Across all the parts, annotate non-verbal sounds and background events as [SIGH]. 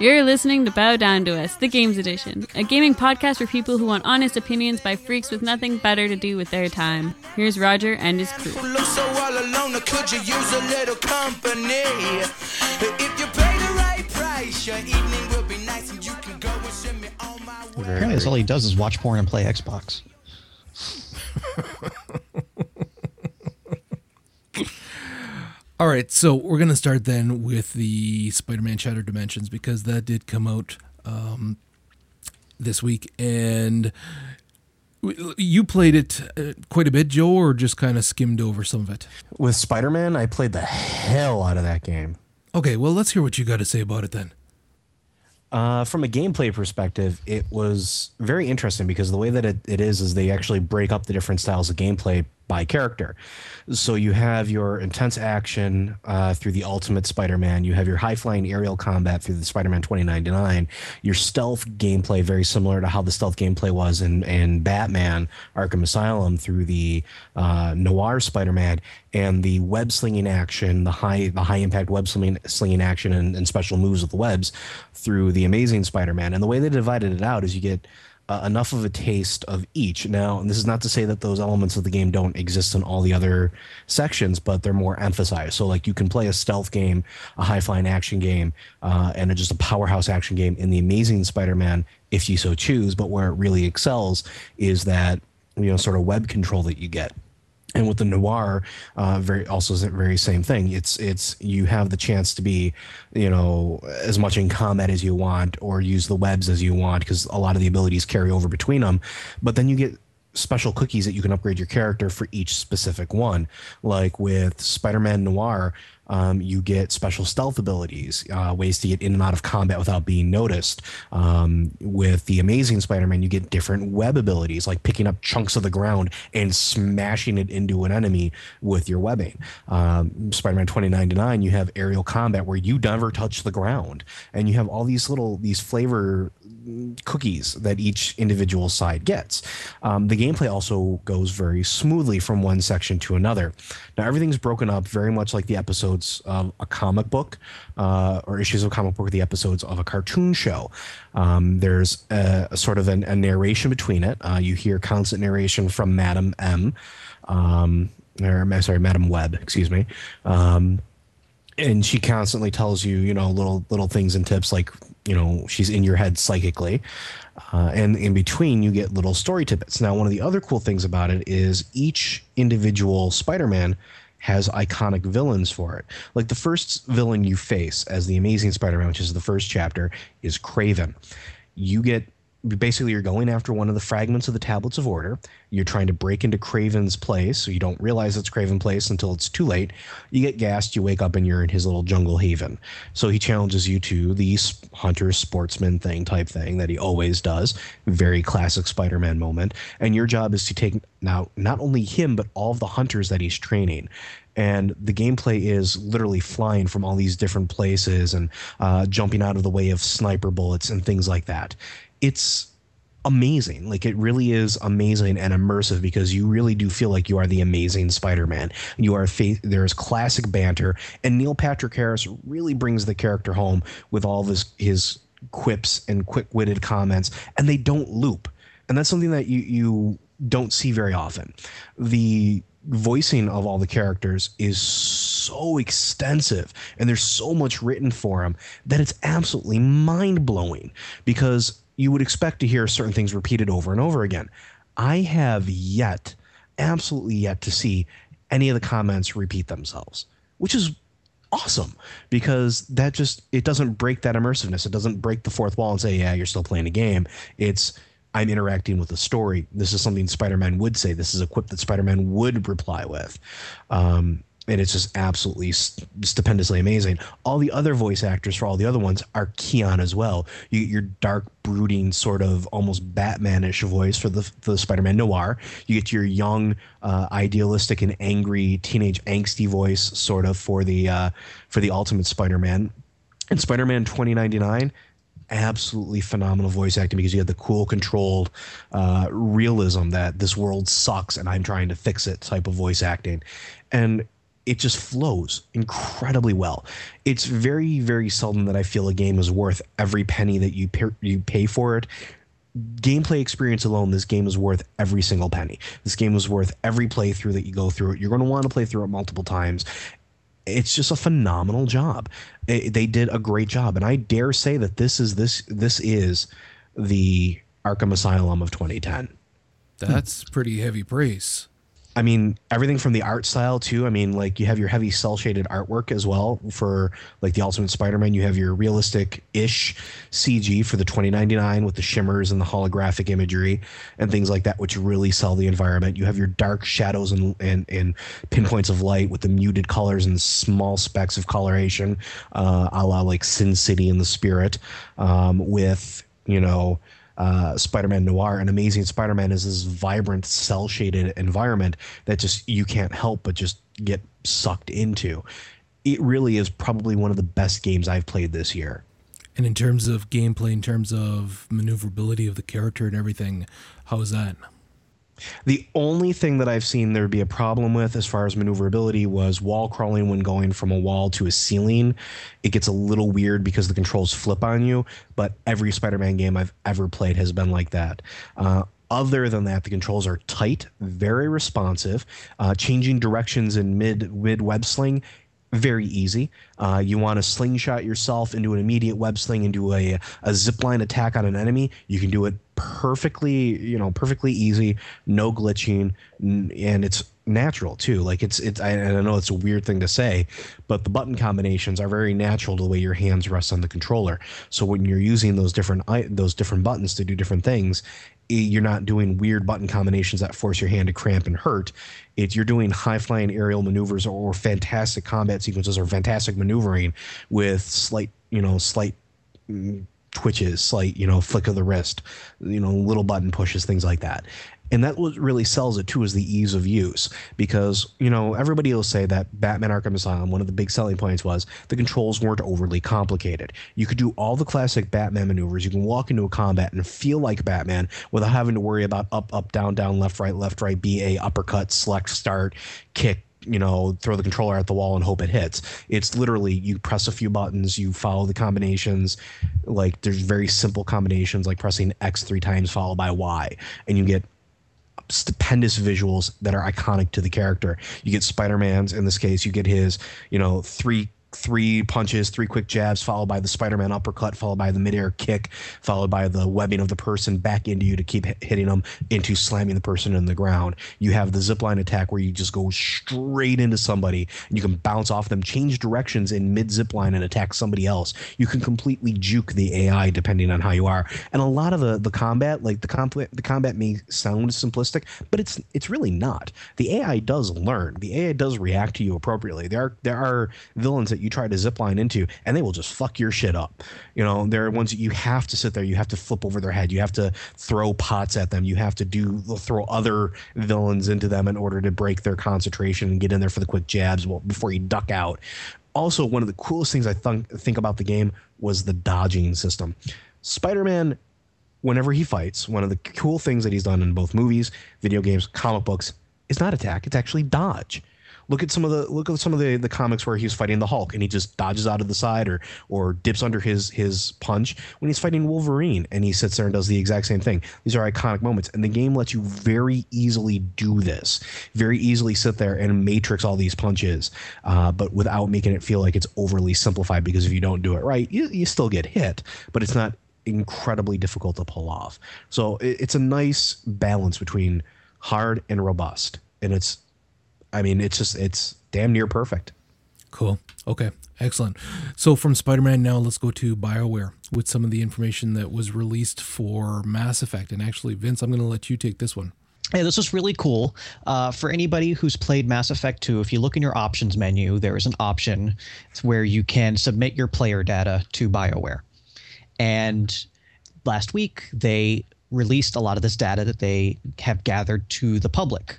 You're listening to Bow Down to Us, the Games Edition, a gaming podcast for people who want honest opinions by freaks with nothing better to do with their time. Here's Roger and his crew. Who looks so all alone, or could you use a little company? If you pay the right price, your evening will be nice and you can go and send me on my way. Apparently, that's all he does is watch porn and play Xbox. [LAUGHS] All right, so we're gonna start then with the Spider-Man Shattered Dimensions because that did come out um, this week, and you played it uh, quite a bit, Joe, or just kind of skimmed over some of it. With Spider Man, I played the hell out of that game. Okay, well, let's hear what you got to say about it then. Uh, from a gameplay perspective, it was very interesting because the way that it, it is is they actually break up the different styles of gameplay by character. So you have your intense action uh, through the Ultimate Spider-Man. You have your high-flying aerial combat through the Spider-Man 2099. Your stealth gameplay, very similar to how the stealth gameplay was in, in Batman Arkham Asylum through the uh, Noir Spider-Man, and the web slinging action, the high the high impact web slinging, slinging action and, and special moves with the webs through the Amazing Spider-Man. And the way they divided it out is you get uh, enough of a taste of each. Now, and this is not to say that those elements of the game don't exist in all the other sections, but they're more emphasized. So, like, you can play a stealth game, a high flying action game, uh, and a, just a powerhouse action game in the Amazing Spider Man if you so choose. But where it really excels is that, you know, sort of web control that you get and with the noir uh, very also is the very same thing. It's it's you have the chance to be you know as much in combat as you want or use the webs as you want because a lot of the abilities carry over between them but then you get special cookies that you can upgrade your character for each specific one. Like with spider-man noir um, you get special stealth abilities, uh, ways to get in and out of combat without being noticed. Um, with the Amazing Spider-Man, you get different web abilities, like picking up chunks of the ground and smashing it into an enemy with your webbing. Um, Spider-Man 2099, you have aerial combat where you never touch the ground, and you have all these little these flavor cookies that each individual side gets. Um, the gameplay also goes very smoothly from one section to another. Now everything's broken up very much like the episodes of a comic book uh, or issues of a comic book or the episodes of a cartoon show. Um, there's a, a sort of an, a narration between it. Uh, you hear constant narration from Madam M. Um, or sorry, Madam Web, excuse me. Um, and she constantly tells you, you know, little little things and tips like, you know, she's in your head psychically. Uh, and in between, you get little story tidbits. Now, one of the other cool things about it is each individual Spider-Man has iconic villains for it. Like the first villain you face as the Amazing Spider-Man, which is the first chapter, is Kraven. You get basically you're going after one of the fragments of the tablets of order. You're trying to break into Kraven's place so you don't realize it's Kraven place until it's too late. You get gassed you wake up and you're in his little jungle haven. So he challenges you to the hunter sportsman thing type thing that he always does. Very classic spider-man moment. And your job is to take now not only him but all of the hunters that he's training. And the gameplay is literally flying from all these different places and uh, jumping out of the way of sniper bullets and things like that it's amazing. Like it really is amazing and immersive because you really do feel like you are the amazing Spider-Man. You are fa- there's classic banter, and Neil Patrick Harris really brings the character home with all of his his quips and quick-witted comments, and they don't loop. And that's something that you you don't see very often. The voicing of all the characters is so extensive and there's so much written for them that it's absolutely mind-blowing because you would expect to hear certain things repeated over and over again. I have yet, absolutely yet, to see any of the comments repeat themselves, which is awesome because that just it doesn't break that immersiveness. It doesn't break the fourth wall and say, "Yeah, you're still playing a game." It's I'm interacting with the story. This is something Spider-Man would say. This is a quip that Spider-Man would reply with. Um, and it's just absolutely stupendously amazing. All the other voice actors for all the other ones are Keon as well. You get your dark, brooding, sort of almost Batmanish voice for the for the Spider-Man noir. You get your young, uh, idealistic and angry teenage angsty voice, sort of for the uh, for the Ultimate Spider-Man. And Spider-Man 2099 absolutely phenomenal voice acting because you have the cool, controlled uh, realism that this world sucks and I'm trying to fix it type of voice acting. And it just flows incredibly well. It's very, very seldom that I feel a game is worth every penny that you pay, you pay for it. Gameplay experience alone, this game is worth every single penny. This game is worth every playthrough that you go through it. You're going to want to play through it multiple times. It's just a phenomenal job. It, they did a great job, and I dare say that this is this this is the Arkham Asylum of 2010. That's pretty heavy praise. I mean, everything from the art style too. I mean, like you have your heavy cell shaded artwork as well for like the Ultimate Spider-Man. You have your realistic ish CG for the 2099 with the shimmers and the holographic imagery and things like that, which really sell the environment. You have your dark shadows and and, and pinpoints of light with the muted colors and small specks of coloration, uh, a la like Sin City and the Spirit, um, with you know uh, Spider-Man Noir and Amazing Spider-Man is this vibrant, cell-shaded environment that just you can't help but just get sucked into. It really is probably one of the best games I've played this year. And in terms of gameplay, in terms of maneuverability of the character and everything, how is that? The only thing that I've seen there be a problem with as far as maneuverability was wall crawling when going from a wall to a ceiling. It gets a little weird because the controls flip on you, but every Spider Man game I've ever played has been like that. Uh, other than that, the controls are tight, very responsive. Uh, changing directions in mid mid web sling very easy. Uh, you want to slingshot yourself into an immediate web sling into a, a zip line attack on an enemy. You can do it perfectly, you know, perfectly easy, no glitching, and it's natural too. Like it's it's I, I know it's a weird thing to say, but the button combinations are very natural to the way your hands rest on the controller. So when you're using those different those different buttons to do different things, you're not doing weird button combinations that force your hand to cramp and hurt. It's you're doing high flying aerial maneuvers or, or fantastic combat sequences or fantastic maneuvering with slight, you know, slight mm, twitches, slight, you know, flick of the wrist, you know, little button pushes, things like that. And that what really sells it too is the ease of use because, you know, everybody will say that Batman Arkham Asylum, one of the big selling points was the controls weren't overly complicated. You could do all the classic Batman maneuvers. You can walk into a combat and feel like Batman without having to worry about up, up, down, down, left, right, left, right, BA, uppercut, select, start, kick, you know, throw the controller at the wall and hope it hits. It's literally you press a few buttons, you follow the combinations. Like there's very simple combinations like pressing X three times followed by Y, and you get stupendous visuals that are iconic to the character. You get Spider Man's in this case, you get his, you know, three three punches, three quick jabs, followed by the Spider-Man uppercut, followed by the midair kick, followed by the webbing of the person back into you to keep hitting them into slamming the person in the ground. You have the zipline attack where you just go straight into somebody and you can bounce off them, change directions in mid zipline and attack somebody else. You can completely juke the AI depending on how you are. And a lot of the the combat, like the combat, the combat may sound simplistic, but it's it's really not. The AI does learn. The AI does react to you appropriately. There are there are villains that that you try to zip line into, and they will just fuck your shit up. You know, there are ones that you have to sit there, you have to flip over their head, you have to throw pots at them, you have to do throw other villains into them in order to break their concentration and get in there for the quick jabs before you duck out. Also, one of the coolest things I th- think about the game was the dodging system. Spider-Man whenever he fights, one of the cool things that he's done in both movies, video games, comic books is not attack, it's actually dodge. Look at some of the look at some of the, the comics where he's fighting the Hulk and he just dodges out of the side or or dips under his his punch when he's fighting Wolverine and he sits there and does the exact same thing. These are iconic moments and the game lets you very easily do this, very easily sit there and matrix all these punches, uh, but without making it feel like it's overly simplified. Because if you don't do it right, you, you still get hit, but it's not incredibly difficult to pull off. So it, it's a nice balance between hard and robust, and it's I mean, it's just it's damn near perfect. Cool. Okay. Excellent. So from Spider-Man now let's go to BioWare with some of the information that was released for Mass Effect. And actually, Vince, I'm going to let you take this one. Hey, this is really cool. Uh, for anybody who's played Mass Effect 2, if you look in your options menu, there is an option where you can submit your player data to BioWare. And last week, they released a lot of this data that they have gathered to the public.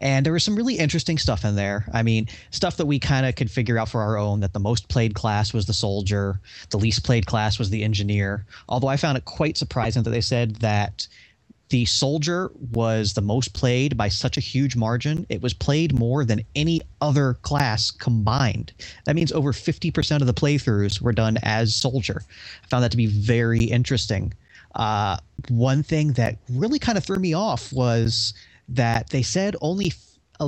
And there was some really interesting stuff in there. I mean, stuff that we kind of could figure out for our own that the most played class was the soldier, the least played class was the engineer. Although I found it quite surprising that they said that The soldier was the most played by such a huge margin. It was played more than any other class combined. That means over 50% of the playthroughs were done as soldier. I found that to be very interesting. Uh, one thing that really kind of threw me off was that they said only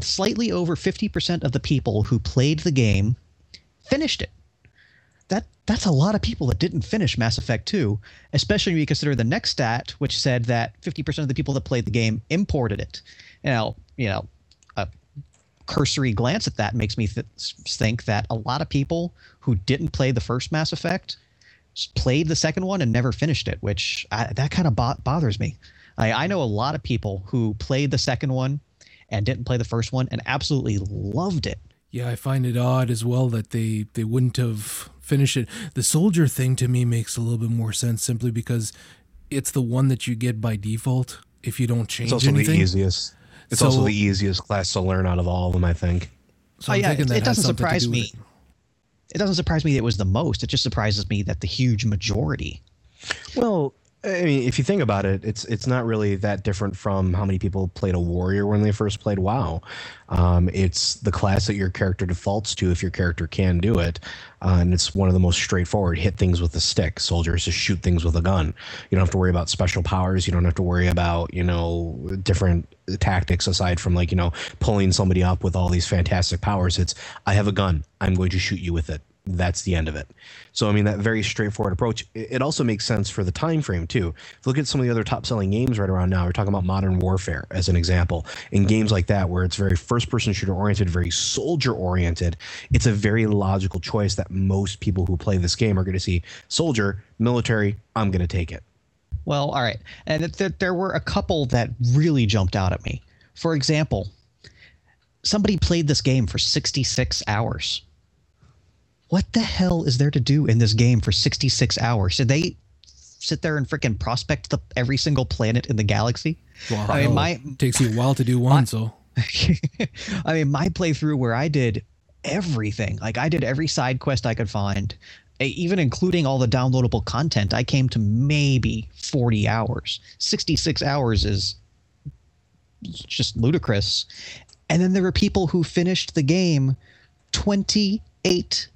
slightly over 50% of the people who played the game finished it that that's a lot of people that didn't finish Mass Effect 2, especially when you consider the next stat, which said that 50% of the people that played the game imported it. Now, you know, a cursory glance at that makes me th- think that a lot of people who didn't play the first Mass Effect played the second one and never finished it, which I, that kind of bo- bothers me. I, I know a lot of people who played the second one and didn't play the first one and absolutely loved it. Yeah, I find it odd as well that they they wouldn't have finished it. The soldier thing to me makes a little bit more sense simply because it's the one that you get by default if you don't change It's also anything. the easiest. It's So- also the easiest class to learn out of all of them, I think. So Oh, I'm yeah, it, it doesn't surprise do me. it. It doesn't surprise me that it was the most. It just surprises me that the huge majority. Well, I mean, if you think about it, it's it's not really that different from how many people played a warrior when they first played WoW. Um, it's the class that your character defaults to if your character can do it, uh, and it's one of the most straightforward: hit things with a stick. Soldiers just shoot things with a gun. You don't have to worry about special powers. You don't have to worry about you know different tactics aside from like you know pulling somebody up with all these fantastic powers. It's I have a gun. I'm going to shoot you with it that's the end of it. So I mean that very straightforward approach. It also makes sense for the time frame too. If look at some of the other top selling games right around now, we're talking about Modern Warfare as an example. In games like that where it's very first person shooter oriented, very soldier oriented, it's a very logical choice that most people who play this game are going to see soldier, military, I'm going to take it. Well, all right. And th- there were a couple that really jumped out at me. For example, somebody played this game for 66 hours. What the hell is there to do in this game for 66 hours? Did they sit there and freaking prospect the, every single planet in the galaxy? Well, I mean, my it takes you a while to do [LAUGHS] one, so [LAUGHS] I mean, my playthrough where I did everything, like I did every side quest I could find, even including all the downloadable content, I came to maybe 40 hours. 66 hours is just ludicrous. And then there were people who finished the game 28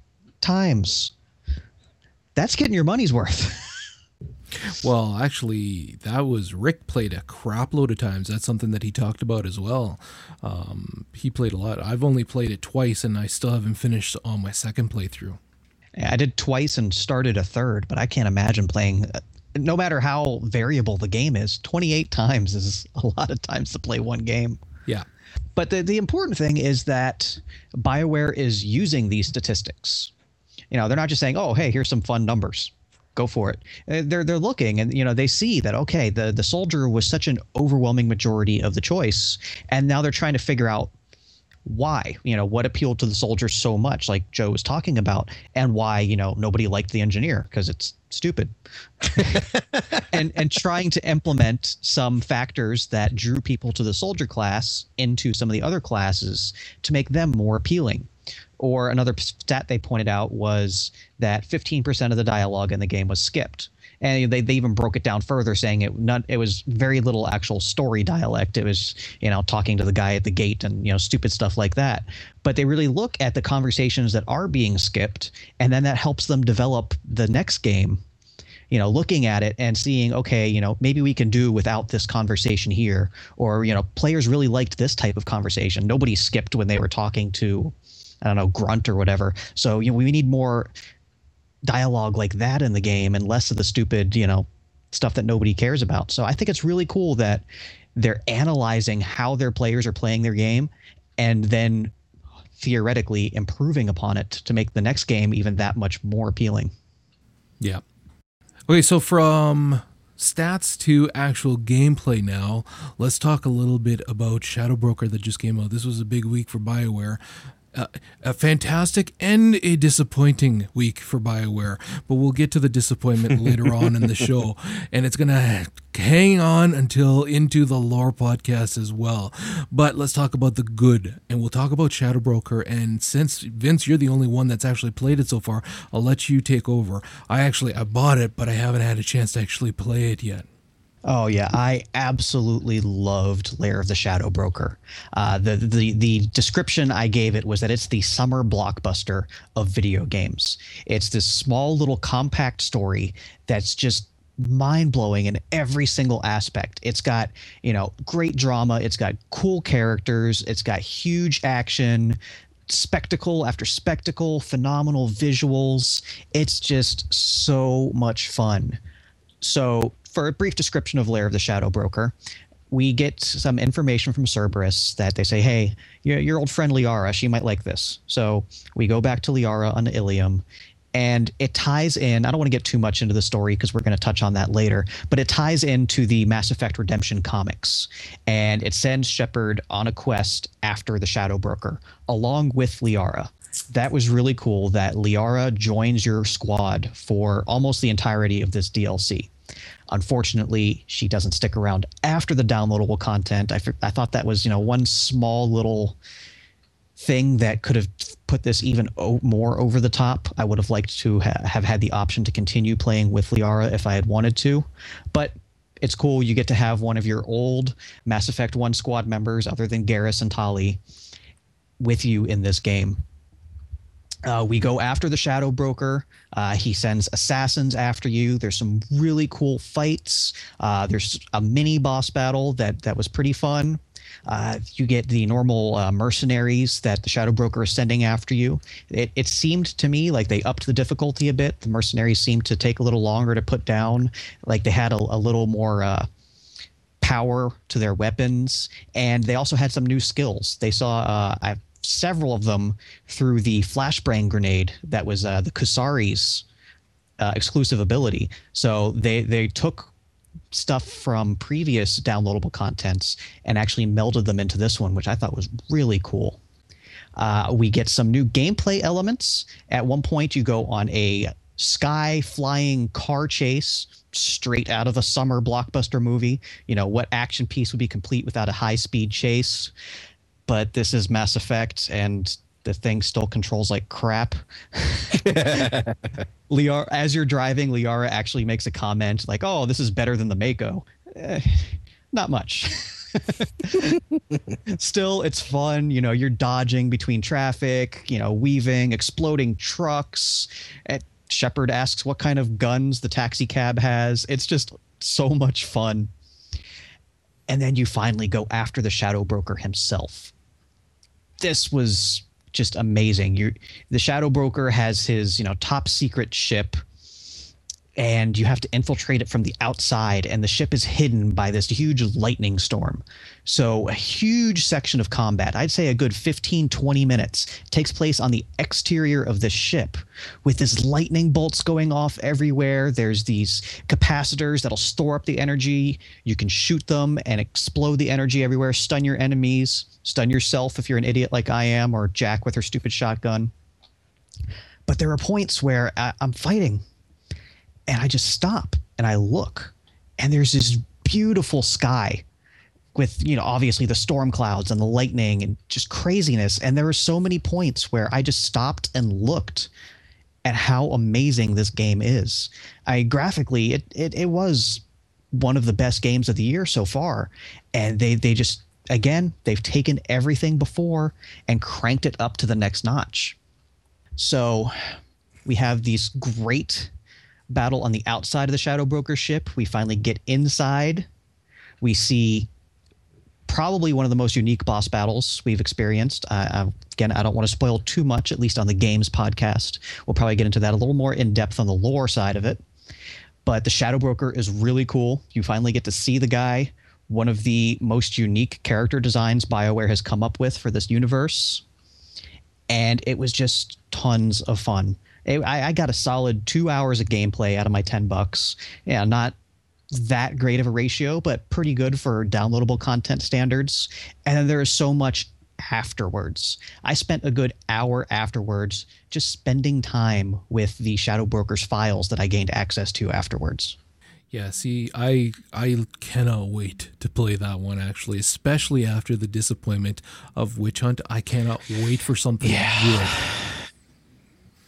times. That's getting your money's worth. [LAUGHS] Well, actually, that was Rick played a crap load of times. That's something that he talked about as well. Um, he played a lot. I've only played it twice, and I still haven't finished on my second playthrough. I did twice and started a third, but I can't imagine playing. No matter how variable the game is, 28 times is a lot of times to play one game. Yeah, But the, the important thing is that BioWare is using these statistics. You know, they're not just saying, "Oh, hey, here's some fun numbers. Go for it." Uh, They're they're looking and you know, they see that okay, the the soldier was such an overwhelming majority of the choice and now they're trying to figure out why, you know, what appealed to the soldier so much like Joe was talking about and why, you know, nobody liked the engineer because it's stupid. [LAUGHS] and and trying to implement some factors that drew people to the soldier class into some of the other classes to make them more appealing. Or another stat they pointed out was that 15% of the dialogue in the game was skipped. And they, they even broke it down further, saying it not it was very little actual story dialect. It was you know talking to the guy at the gate and you know stupid stuff like that. But they really look at the conversations that are being skipped, and then that helps them develop the next game you know looking at it and seeing okay you know maybe we can do without this conversation here or you know players really liked this type of conversation nobody skipped when they were talking to i don't know grunt or whatever so you know we need more dialogue like that in the game and less of the stupid you know stuff that nobody cares about so i think it's really cool that they're analyzing how their players are playing their game and then theoretically improving upon it to make the next game even that much more appealing yeah. Okay, so from stats to actual gameplay now, let's talk a little bit about Shadow Broker that just came out. This was a big week for BioWare. Uh, a fantastic and a disappointing week for BioWare, but we'll get to the disappointment [LAUGHS] later on in the show, and it's gonna hang on until into the lore podcast as well. But let's talk about the good, and we'll talk about Shadow Broker. And since Vince, you're the only one that's actually played it so far, I'll let you take over. I actually I bought it, but I haven't had a chance to actually play it yet. Oh yeah, I absolutely loved Lair of the Shadow Broker. Uh, the the the description I gave it was that it's the summer blockbuster of video games. It's this small little compact story that's just mind blowing in every single aspect. It's got you know great drama. It's got cool characters. It's got huge action. Spectacle after spectacle, phenomenal visuals. It's just so much fun. So, for a brief description of Lair of the Shadow Broker, we get some information from Cerberus that they say, hey, your, your old friend Liara, she might like this. So we go back to Liara on Ilium, and it ties in. I don't want to get too much into the story because we're going to touch on that later, but it ties into the Mass Effect Redemption comics, and it sends Shepard on a quest after the Shadow Broker along with Liara. That was really cool that Liara joins your squad for almost the entirety of this DLC. Unfortunately, she doesn't stick around after the downloadable content. I, I thought that was, you know, one small little thing that could have put this even more over the top. I would have liked to ha- have had the option to continue playing with Liara if I had wanted to, but it's cool. You get to have one of your old Mass Effect 1 squad members, other than Garrus and Tali, with you in this game. Uh, we go after the Shadow Broker. Uh, he sends assassins after you. There's some really cool fights. Uh, there's a mini boss battle that that was pretty fun. Uh, you get the normal uh, mercenaries that the Shadow Broker is sending after you. It, it seemed to me like they upped the difficulty a bit. The mercenaries seemed to take a little longer to put down. Like they had a, a little more uh, power to their weapons, and they also had some new skills. They saw uh, I, several of them through the flashbang grenade that was uh, the Kasumi's uh, exclusive ability. So they they took stuff from previous downloadable contents and actually melded them into this one, which I thought was really cool. Uh, we get some new gameplay elements. At one point, you go on a sky flying car chase straight out of a summer blockbuster movie. You know, what action piece would be complete without a high speed chase? But this is Mass Effect, and the thing still controls like crap. [LAUGHS] Liara, as you're driving, Liara actually makes a comment like, "Oh, this is better than the Mako." Eh, not much. [LAUGHS] Still, it's fun. You know, you're dodging between traffic, you know, weaving, exploding trucks. And Shepard asks what kind of guns the taxi cab has. It's just so much fun. And then you finally go after the Shadow Broker himself. This was just amazing. You, the Shadow Broker has his, you know, top secret ship and you have to infiltrate it from the outside and the ship is hidden by this huge lightning storm. So a huge section of combat i'd say a good 15 20 minutes takes place on the exterior of the ship. With this lightning bolts going off everywhere there's these capacitors that'll store up the energy. You can shoot them and explode the energy everywhere. Stun your enemies. Stun yourself if you're an idiot like i am or jack with her stupid shotgun. But there are points where I, i'm fighting and I just stop and I look, and there's this beautiful sky with you know obviously the storm clouds and the lightning and just craziness. And there were so many points where i just stopped and looked at how amazing this game is. I graphically it, it it was one of the best games of the year so far. And they they just again they've taken everything before and cranked it up to the next notch. So we have these great battle on the outside of the Shadow Broker ship. We finally get inside. We see probably one of the most unique boss battles we've experienced. Uh, again, I don't want to spoil too much, at least on the games podcast. We'll probably get into that a little more in depth on the lore side of it. But the Shadow Broker is really cool. You finally get to see the guy. One of the most unique character designs BioWare has come up with for this universe. And it was just tons of fun. It, I, I got a solid two hours of gameplay out of my 10 bucks. Yeah, not that great of a ratio, but pretty good for downloadable content standards. And then there is so much afterwards. I spent a good hour afterwards just spending time with the Shadow Broker's files that I gained access to afterwards. Yeah, see, I I cannot wait to play that one actually, especially after the disappointment of Witch Hunt. I cannot wait for something good.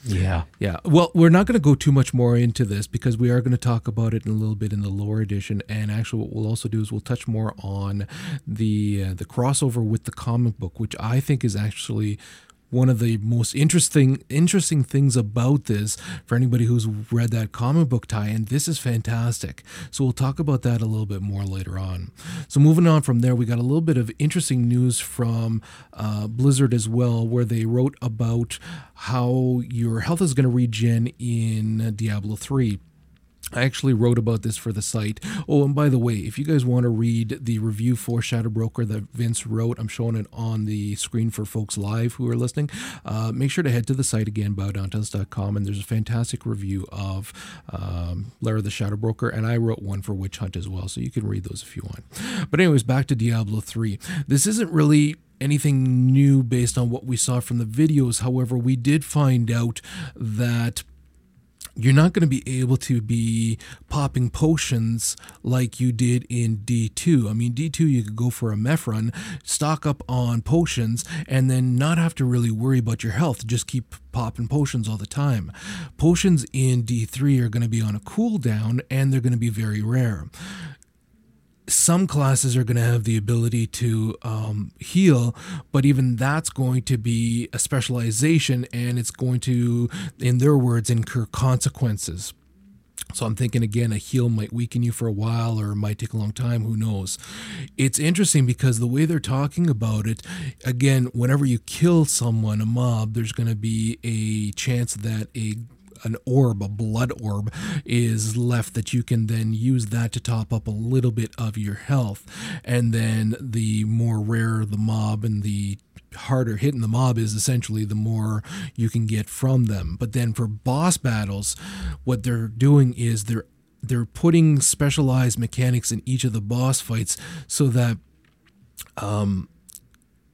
Yeah. Yeah. Well, we're not going to go too much more into this because we are going to talk about it in a little bit in the lore edition. And actually, what we'll also do is we'll touch more on the uh, the crossover with the comic book, which I think is actually one of the most interesting interesting things about this for anybody who's read that comic book tie-in this is fantastic. So we'll talk about that a little bit more later on. So moving on from there we got a little bit of interesting news from uh, blizzard as well where they wrote about how your health is going to regen in diablo 3 I actually wrote about this for the site. Oh, and by the way, if you guys want to read the review for Shadow Broker that Vince wrote, I'm showing it on the screen for folks live who are listening. Uh, make sure to head to the site again, bowdowntous.com, and there's a fantastic review of um, Lair of the Shadow Broker, and I wrote one for Witch Hunt as well, so you can read those if you want. But, anyways, back to Diablo 3. This isn't really anything new based on what we saw from the videos. However, we did find out that you're not going to be able to be popping potions like you did in D2. I mean, D2, you could go for a Meph run, stock up on potions, and then not have to really worry about your health. Just keep popping potions all the time. Potions in D3 are going to be on a cooldown and they're going to be very rare some classes are going to have the ability to um, heal, but even that's going to be a specialization and it's going to, in their words, incur consequences. So I'm thinking again, a heal might weaken you for a while or might take a long time. Who knows? It's interesting because the way they're talking about it, again, whenever you kill someone, a mob, there's going to be a chance that a an orb, a blood orb, is left that you can then use that to top up a little bit of your health. And then the more rare the mob and the harder hitting the mob is essentially the more you can get from them. But then for boss battles, what they're doing is they're they're putting specialized mechanics in each of the boss fights so that um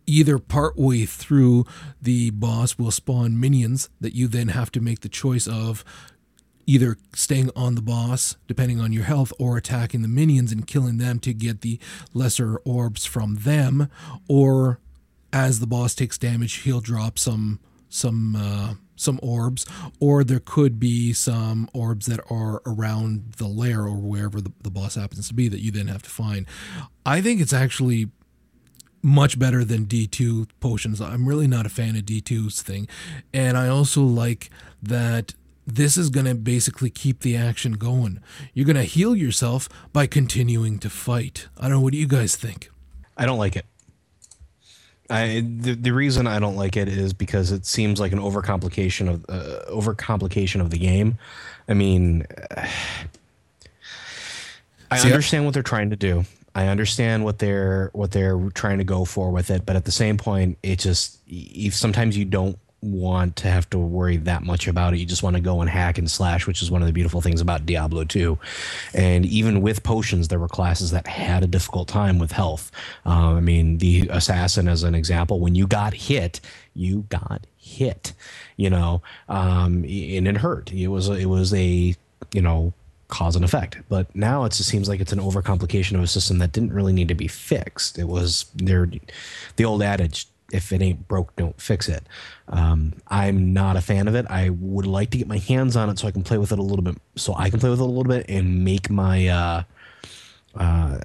either partway through the boss will spawn minions that you then have to make the choice of either staying on the boss depending on your health or attacking the minions and killing them to get the lesser orbs from them or as the boss takes damage he'll drop some some uh, some orbs or there could be some orbs that are around the lair or wherever the, the boss happens to be that you then have to find. I think it's actually much better than D2 potions. I'm really not a fan of D2's thing. And I also like that this is going to basically keep the action going. You're going to heal yourself by continuing to fight. I don't know. What do you guys think? I don't like it. I the, the reason I don't like it is because it seems like an overcomplication of uh, overcomplication of the game. I mean, [SIGHS] I understand what they're trying to do. I understand what they're what they're trying to go for with it, but at the same point, it just if sometimes you don't want to have to worry that much about it. You just want to go and hack and slash, which is one of the beautiful things about Diablo 2. And even with potions, there were classes that had a difficult time with health. Uh, I mean, the assassin, as an example, when you got hit, you got hit. You know, um, and it hurt. It was it was a you know cause and effect. But now it just seems like it's an overcomplication of a system that didn't really need to be fixed. It was there, the old adage: if it ain't broke, don't fix it. Um, I'm not a fan of it. I would like to get my hands on it so I can play with it a little bit, so I can play with it a little bit and make my. Uh, uh,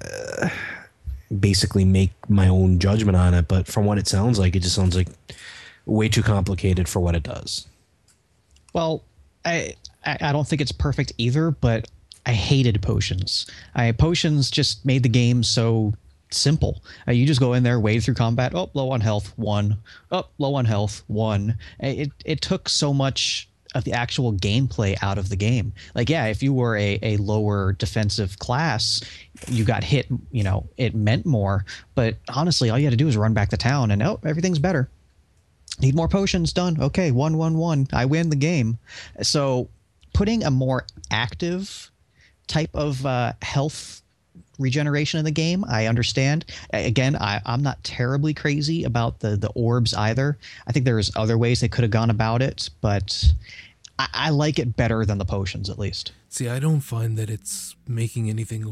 basically make my own judgment on it but from what it sounds like it just sounds like way too complicated for what it does Well, I I I don't think it's perfect either, but I hated potions. I potions just made the game so simple. Uh, you just go in there, wade through combat. Oh, low on health, one. Oh, low on health, one. It it took so much of the actual gameplay out of the game. Like, yeah, if you were a, a lower defensive class, you got hit, you know, it meant more. But honestly, all you had to do is run back to town and oh, everything's better need more potions done okay one one one i win the game so putting a more active type of uh, health regeneration in the game i understand. Again I, i'm not terribly crazy about the the orbs either. I think there's other ways they could have gone about it but I, I like it better than the potions at least. See, I don't find that it's making anything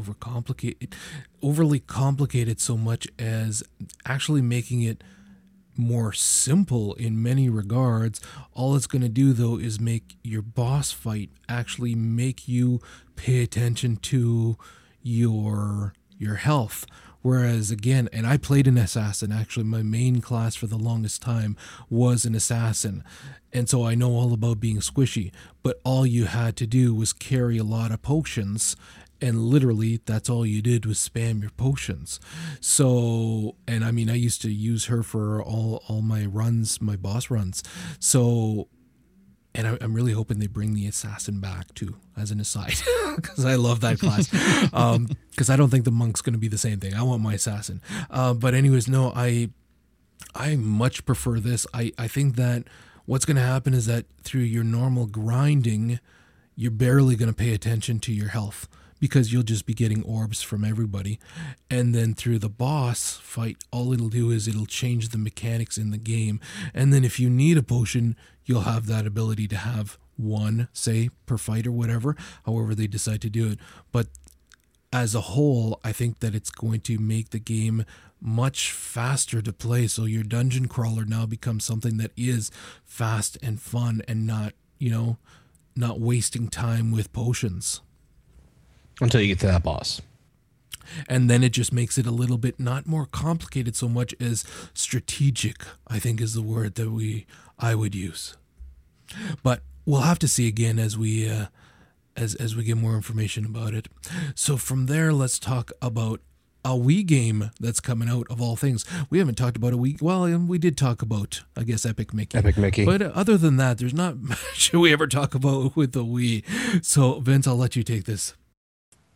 overly complicated so much as actually making it more simple in many regards. All it's going to do though is make your boss fight actually make you pay attention to your your health. Whereas again, and I played an assassin. Actually, my main class for the longest time was an assassin, and so I know all about being squishy. But all you had to do was carry a lot of potions, and literally that's all you did was spam your potions. So, and I mean, I used to use her for all all my runs, my boss runs. So and I, am really hoping they bring the assassin back too, as an aside, [LAUGHS] because I love that class. Because [LAUGHS] um, I don't think the monk's going to be the same thing. I want my assassin. Uh, but anyways, no, I I much prefer this. I I think that what's going to happen is that through your normal grinding, you're barely going to pay attention to your health because you'll just be getting orbs from everybody. And then through the boss fight, all it'll do is it'll change the mechanics in the game. And then if you need a potion, you'll have that ability to have one, say, per fight or whatever, however they decide to do it. But as a whole, I think that it's going to make the game much faster to play. So your dungeon crawler now becomes something that is fast and fun and not, you know, not wasting time with potions until you get to that boss. And then it just makes it a little bit not more complicated so much as strategic, I think is the word that we I would use. But we'll have to see again as we uh, as as we get more information about it. So from there, let's talk about a Wii game that's coming out of all things. We haven't talked about a Wii. Well, we did talk about, I guess, Epic Mickey. Epic Mickey. But other than that, there's not [LAUGHS] much we ever talk about with the Wii. So Vince, I'll let you take this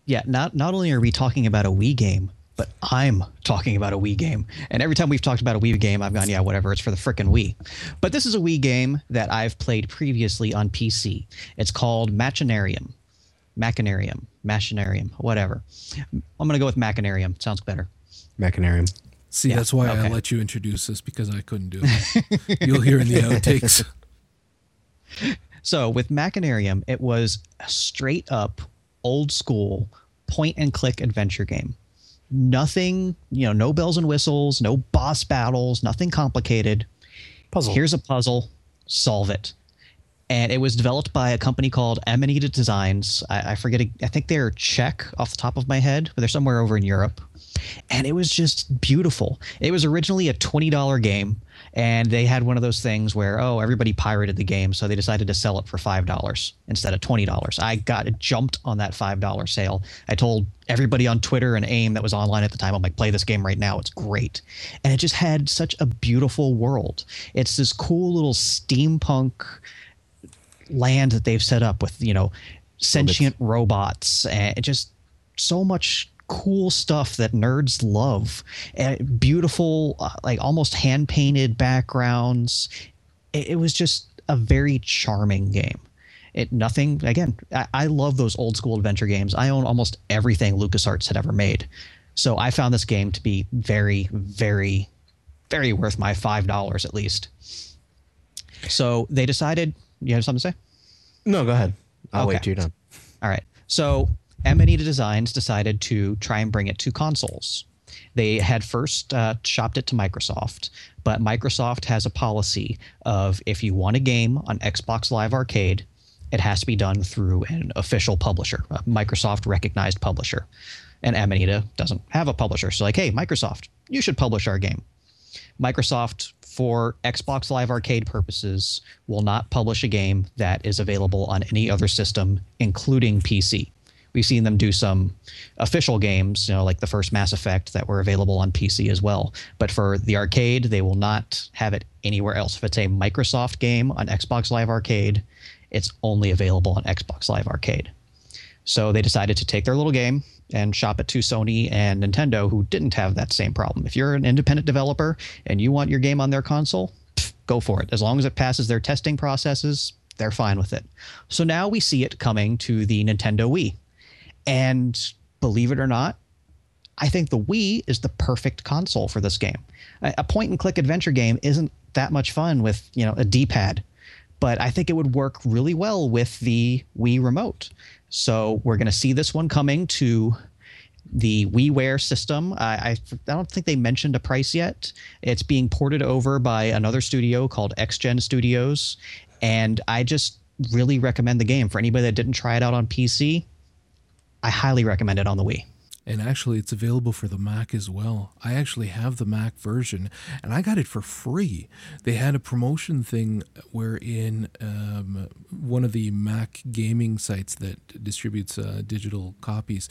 yeah, not not only are we talking about a Wii game, but I'm talking about a Wii game. And every time we've talked about a Wii game, I've gone, yeah, whatever, it's for the frickin' Wii. But this is a Wii game that I've played previously on PC. It's called Machinarium. Machinarium. Machinarium. Whatever. I'm going to go with Machinarium. Sounds better. Machinarium. See, yeah, that's why okay. I let you introduce this because I couldn't do it. [LAUGHS] You'll hear in the outtakes. [LAUGHS] So with Machinarium, it was straight up old school point and click adventure game. Nothing, you know, no bells and whistles, no boss battles, nothing complicated. Puzzle. Here's a puzzle, solve it. And it was developed by a company called Amanita Designs. I, I forget, I think they're Czech off the top of my head, but they're somewhere over in Europe. And it was just beautiful. It was originally a $20 game and they had one of those things where oh everybody pirated the game so they decided to sell it for five dollars instead of twenty dollars. I got jumped on that five dollar sale. I told everybody on twitter and aim that was online at the time i'm like play this game right now it's great. And it just had such a beautiful world. It's this cool little steampunk land that they've set up with you know sentient robots. and just so much cool stuff that nerds love. And beautiful, uh, like almost hand painted backgrounds. It, it, was just a very charming game. It nothing again. I, I love those old school adventure games. I own almost everything LucasArts had ever made. So I found this game to be very, very, very worth my five dollars at least. So they decided. You have something to say? No, go ahead. I'll okay. wait till you're done. All right. So Amanita Designs decided to try and bring it to consoles. They had first uh, shopped it to Microsoft, but Microsoft has a policy of if you want a game on Xbox Live Arcade, it has to be done through an official publisher, a Microsoft recognized publisher. And Amanita doesn't have a publisher. So, like, hey, Microsoft, you should publish our game. Microsoft, for Xbox Live Arcade purposes, will not publish a game that is available on any other system, including PC. We've seen them do some official games, you know, like the first Mass Effect that were available on PC as well. But for the arcade, they will not have it anywhere else. If it's a Microsoft game on Xbox Live Arcade, it's only available on Xbox Live Arcade. So they decided to take their little game and shop it to Sony and Nintendo, who didn't have that same problem. If you're an independent developer and you want your game on their console, pff, go for it. As long as it passes their testing processes, they're fine with it. So now we see it coming to the Nintendo Wii. And believe it or not, I think the Wii is the perfect console for this game. A point and click adventure game isn't that much fun with, you know, a D-pad, but I think it would work really well with the Wii remote. So we're going to see this one coming to the WiiWare system. I, I, I don't think they mentioned a price yet. It's being ported over by another studio called XGen Studios, and I just really recommend the game for anybody that didn't try it out on PC. I highly recommend it on the Wii. And actually, it's available for the Mac as well. I actually have the Mac version, and I got it for free. They had a promotion thing wherein um, one of the Mac gaming sites that distributes uh, digital copies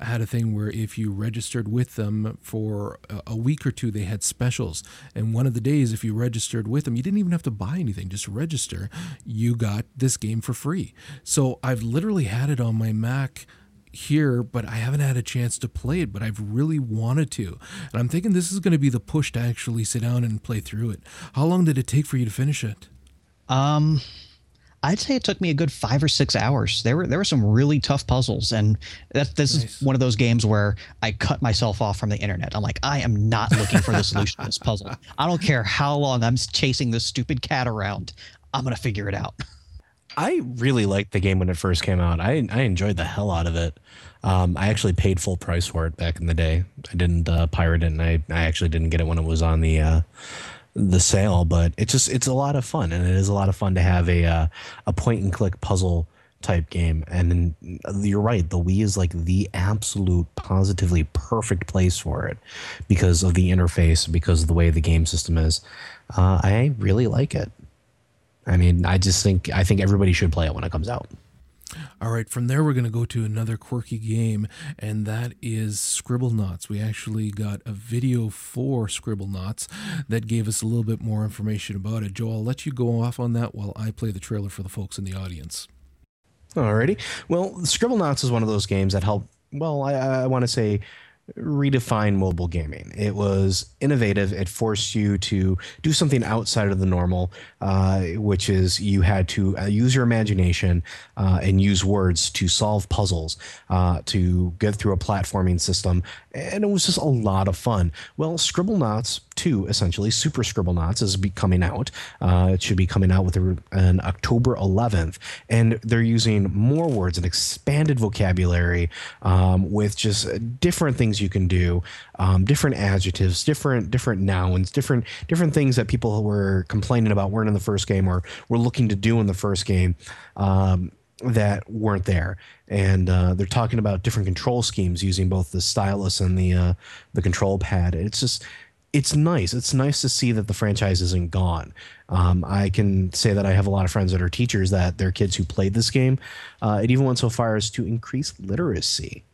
had a thing where if you registered with them for a- a week or two, they had specials. And one of the days, if you registered with them, you didn't even have to buy anything, just register. You got this game for free. So I've literally had it on my Mac here, but I haven't had a chance to play it, but I've really wanted to. And I'm thinking this is going to be the push to actually sit down and play through it. How long did it take for you to finish it? Um, I'd say it took me a good five or six hours. There were there were some really tough puzzles, and that this Nice. is one of those games where I cut myself off from the internet. I'm like, I am not looking for the solution to this puzzle. I don't care how long I'm chasing this stupid cat around. I'm gonna figure it out. I really liked the game when it first came out. I I enjoyed the hell out of it. Um, I actually paid full price for it back in the day. I didn't uh, pirate it, and I, I actually didn't get it when it was on the uh, the sale. But it just it's a lot of fun, and it is a lot of fun to have a uh, a point and click puzzle type game. And you're right, the Wii is like the absolute positively perfect place for it because of the interface, because of the way the game system is. Uh, I really like it. I mean, I just think I think everybody should play it when it comes out. All right, from there we're going to go to another quirky game, and that is Scribblenauts. We actually got a video for Scribblenauts that gave us a little bit more information about it. Joe, I'll let you go off on that while I play the trailer for the folks in the audience. Alrighty. Well, Scribblenauts is one of those games that help. Well, I, I want to say redefine mobile gaming. It was innovative. It forced you to do something outside of the normal, uh, which is you had to uh, use your imagination uh, and use words to solve puzzles, uh, to get through a platforming system, and it was just a lot of fun. Well, Scribblenauts 2, essentially, Super Scribblenauts, is be coming out. Uh, it should be coming out with a, an October 11th, and they're using more words, an expanded vocabulary, um, with just different things you can do, um, different adjectives, different different nouns, different different things that people were complaining about weren't in the first game or were looking to do in the first game. Um, that weren't there, and uh, they're talking about different control schemes using both the stylus and the uh, the control pad. It's just it's nice. It's nice to see that the franchise isn't gone. Um, I can say that I have a lot of friends that are teachers that their kids who played this game. Uh, it even went so far as to increase literacy.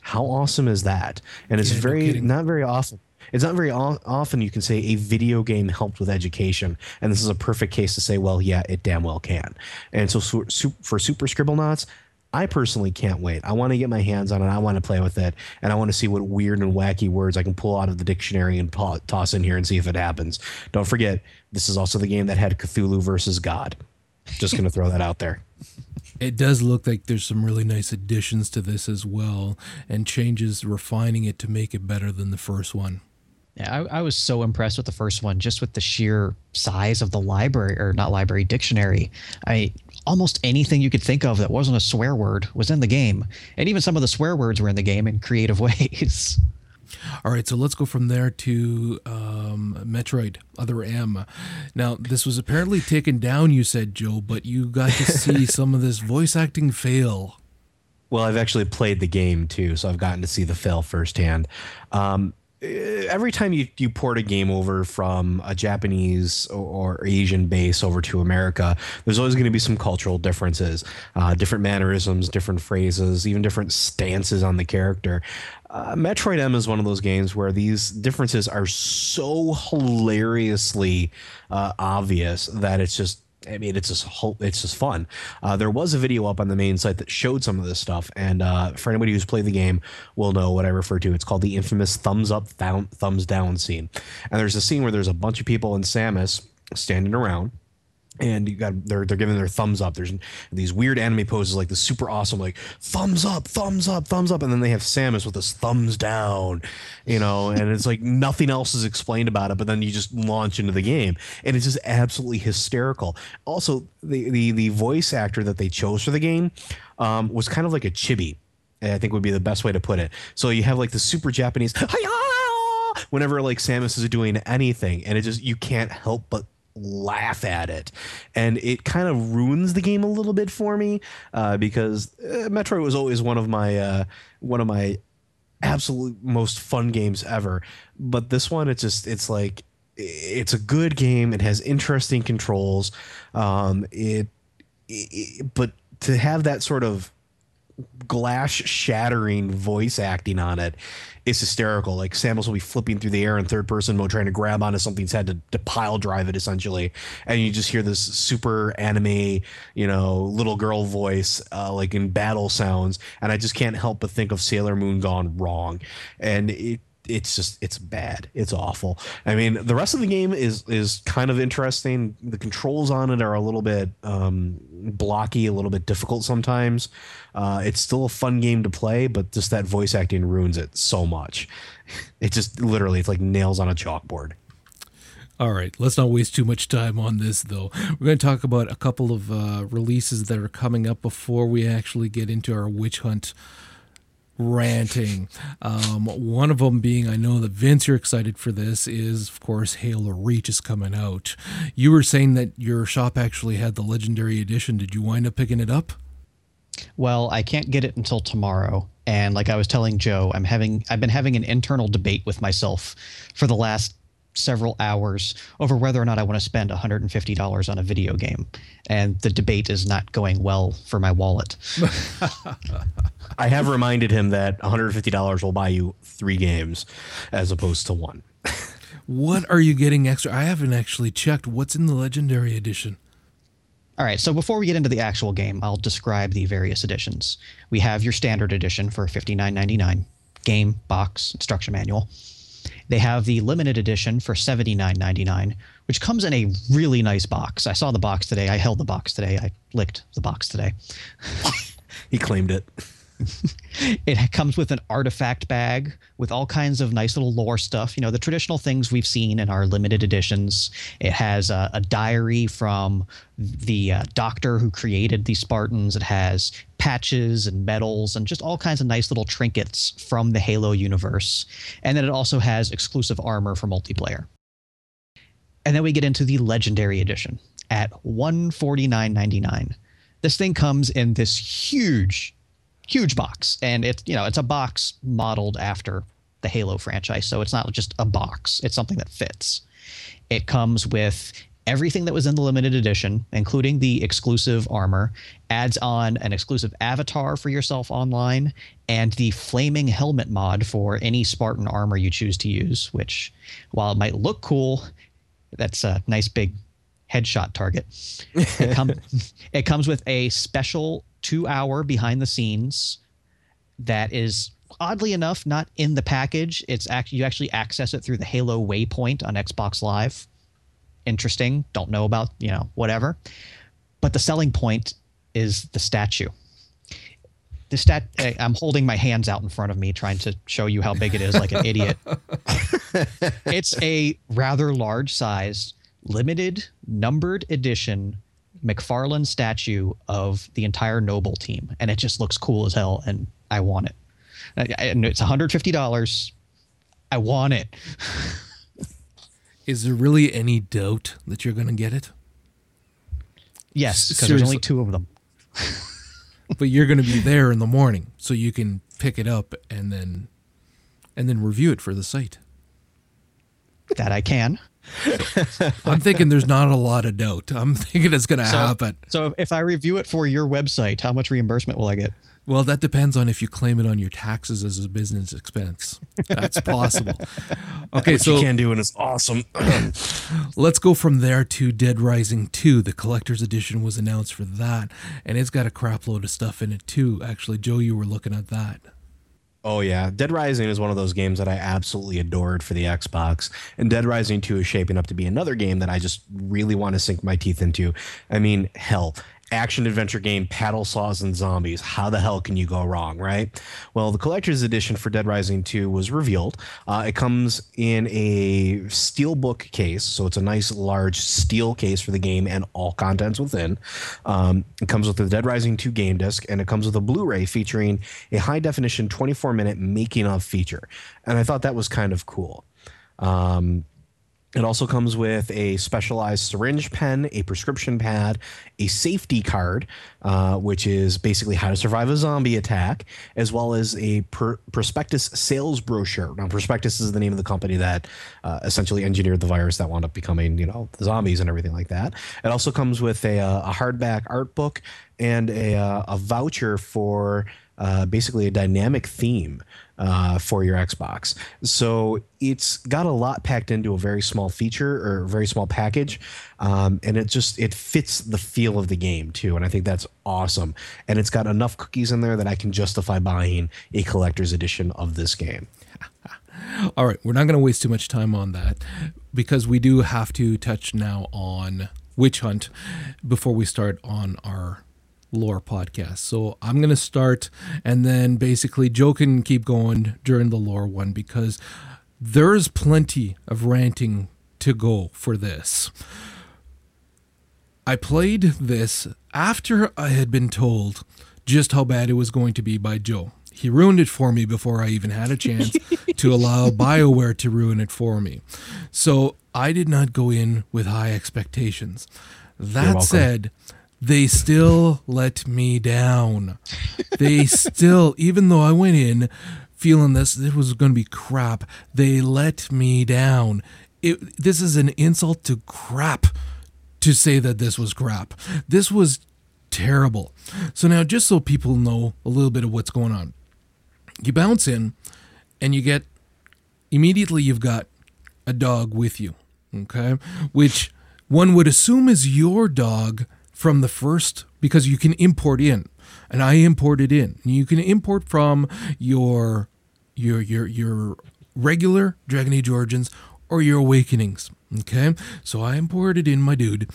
How awesome is that? And it's Yeah, very kidding. not very often. It's not very o- often you can say a video game helped with education, and this is a perfect case to say, well, yeah, it damn well can. And so for Super Scribblenauts, I personally can't wait. I want to get my hands on it. I want to play with it, and I want to see what weird and wacky words I can pull out of the dictionary and po- toss in here and see if it happens. Don't forget, this is also the game that had Cthulhu versus God. Just going to throw that out there. It does look like there's some really nice additions to this as well, and changes refining it to make it better than the first one. Yeah, I, I was so impressed with the first one, just with the sheer size of the library, or not library, dictionary. I almost anything you could think of that wasn't a swear word was in the game, and even some of the swear words were in the game in creative [LAUGHS] ways. All right, so let's go from there to um, Metroid Other M. Now, this was apparently taken down, you said, Joe, but you got to see [LAUGHS] some of this voice acting fail. Well, I've actually played the game too, so I've gotten to see the fail firsthand. Um, every time you, you port a game over from a Japanese or, or Asian base over to America, there's always going to be some cultural differences, uh, different mannerisms, different phrases, even different stances on the character. Uh, Metroid M is one of those games where these differences are so hilariously uh, obvious that it's just I mean, it's just whole, it's just fun. Uh, there was a video up on the main site that showed some of this stuff, and uh, for anybody who's played the game, will know what I refer to. It's called the infamous thumbs up, thumbs down scene. And there's a scene where there's a bunch of people in Samus standing around, and you got they're they're giving their thumbs up. There's these weird anime poses like the super awesome like thumbs up, thumbs up, thumbs up, and then they have Samus with this thumbs down, you know, [LAUGHS] and it's like nothing else is explained about it. But then you just launch into the game, and it's just absolutely hysterical. Also, the the the voice actor that they chose for the game um, was kind of like a chibi I think would be the best way to put it. So you have like the super Japanese "Hi-ya!" whenever like Samus is doing anything, and it just you can't help but laugh at it, and it kind of ruins the game a little bit for me uh, because uh, Metroid was always one of my uh, one of my absolute most fun games ever. But this one, it's just it's like it's a good game. It has interesting controls. Um, it, it but to have that sort of glass shattering voice acting on it is hysterical. Like Samus will be flipping through the air in third person mode, trying to grab onto something's head to, to pile drive it essentially. And you just hear this super anime, you know, little girl voice, uh, like in battle sounds. And I just can't help but think of Sailor Moon gone wrong. And it, it's just it's bad. It's awful. I mean the rest of the game is is kind of interesting. The controls on it are a little bit um blocky a little bit difficult sometimes. Uh it's still a fun game to play but just that voice acting ruins it so much. [LAUGHS] It just literally it's like nails on a chalkboard. All right, let's not waste too much time on this, though. We're going to talk about a couple of uh, releases that are coming up before we actually get into our witch hunt ranting. Um, one of them being, I know that Vince, you're excited for this, is of course Halo Reach is coming out. You were saying that your shop actually had the Legendary Edition. Did you wind up picking it up? Well, I can't get it until tomorrow. And like I was telling Joe, I'm having I've been having an internal debate with myself for the last several hours over whether or not I want to spend $150 on a video game. And the debate is not going well for my wallet. [LAUGHS] i have reminded him that $150 will buy you three games as opposed to one [LAUGHS] What are you getting extra? I haven't actually checked what's in the Legendary Edition. All right, so before we get into the actual game, I'll describe the various editions. We have your standard edition for $59.99, game, box, instruction manual. They have the limited edition for $79.99, which comes in a really nice box. I saw the box today. I held the box today. I licked the box today. [LAUGHS] he claimed it [LAUGHS] It comes with an artifact bag with all kinds of nice little lore stuff. You know, the traditional things we've seen in our limited editions. It has a, a diary from the uh, doctor who created the Spartans. It has patches and medals and just all kinds of nice little trinkets from the Halo universe. And then it also has exclusive armor for multiplayer. And then we get into the legendary edition at $149.99. This thing comes in this huge huge box. And it's you know it's a box modeled after the halo franchise. So it's not just a box. It's something that fits. It comes with everything that was in the limited edition including the exclusive armor adds on an exclusive avatar for yourself online and the flaming helmet mod for any spartan armor you choose to use which while it might look cool that's a nice big headshot target. It, [LAUGHS] come, it comes with a special two hour behind the scenes that is oddly enough not in the package. It's actually you actually access it through the halo waypoint on xbox live. Interesting. Don't know about you know whatever. But the selling point is the statue. The stat eh, i'm holding my hands out in front of me trying to show you how big it is like an idiot. [LAUGHS] It's a rather large sized limited numbered edition McFarlane statue of the entire Noble team, and it just looks cool as hell, and I want it. And it's $150. I want it. [LAUGHS] Is there really any doubt that you're going to get it? Yes, because there's only two of them. [LAUGHS] But you're going to be there in the morning, so you can pick it up and then and then review it for the site. That I can. I'm thinking there's not a lot of doubt. I'm thinking it's going to So- happen. So if I review it for your website, how much reimbursement will I get? Well, that depends on if you claim it on your taxes as a business expense. That's possible. [LAUGHS] Okay, What so you can do and it's awesome. [CLEARS THROAT] let's go from there to Dead Rising 2. The collector's edition was announced for that, and it's got a crap load of stuff in it too. Actually, Joe, you were looking at that. Oh yeah, Dead Rising is one of those games that I absolutely adored for the Xbox, and Dead Rising 2 is shaping up to be another game that I just really want to sink my teeth into. I mean, hell, action adventure game, paddle saws and zombies. How the hell can you go wrong, right? Well, the collector's edition for Dead Rising 2 was revealed. Uh, it comes in a steel book case, so it's a nice large steel case for the game and all contents within. Um, it comes with the Dead Rising 2 game disc, and it comes with a Blu-ray featuring a high definition 24 minute making of feature. And I thought that was kind of cool. Um, it also comes with a specialized syringe pen, a prescription pad, a safety card, uh, which is basically how to survive a zombie attack, as well as a per- prospectus sales brochure. Now, Prospectus is the name of the company that uh, essentially engineered the virus that wound up becoming, you know, the zombies and everything like that. It also comes with a, uh, a hardback art book and a, uh, a voucher for uh, basically a dynamic theme uh, for your Xbox. So it's got a lot packed into a very small feature or very small package, um, and it just it fits the feel of the game too. And I think that's awesome. And it's got enough cookies in there that I can justify buying a collector's edition of this game. [LAUGHS] All right, we're not going to waste too much time on that because we do have to touch now on Witch Hunt before we start on our lore podcast. So I'm going to start and then basically Joe can keep going during the lore one because there's plenty of ranting to go for this. I played this after I had been told just how bad it was going to be by Joe. He ruined it for me before I even had a chance [LAUGHS] to allow BioWare to ruin it for me. So I did not go in with high expectations. That said, they still let me down. They [LAUGHS] still, even though I went in feeling this, it was going to be crap, they let me down. It, this is an insult to crap to say that this was crap. This was terrible. So now, just so people know a little bit of what's going on, you bounce in and you get immediately you've got a dog with you, okay? Which one would assume is your dog from the first because you can import in. And I imported in. You can import from your your your your regular Dragon Age Origins or your Awakenings. Okay? So I imported in my dude.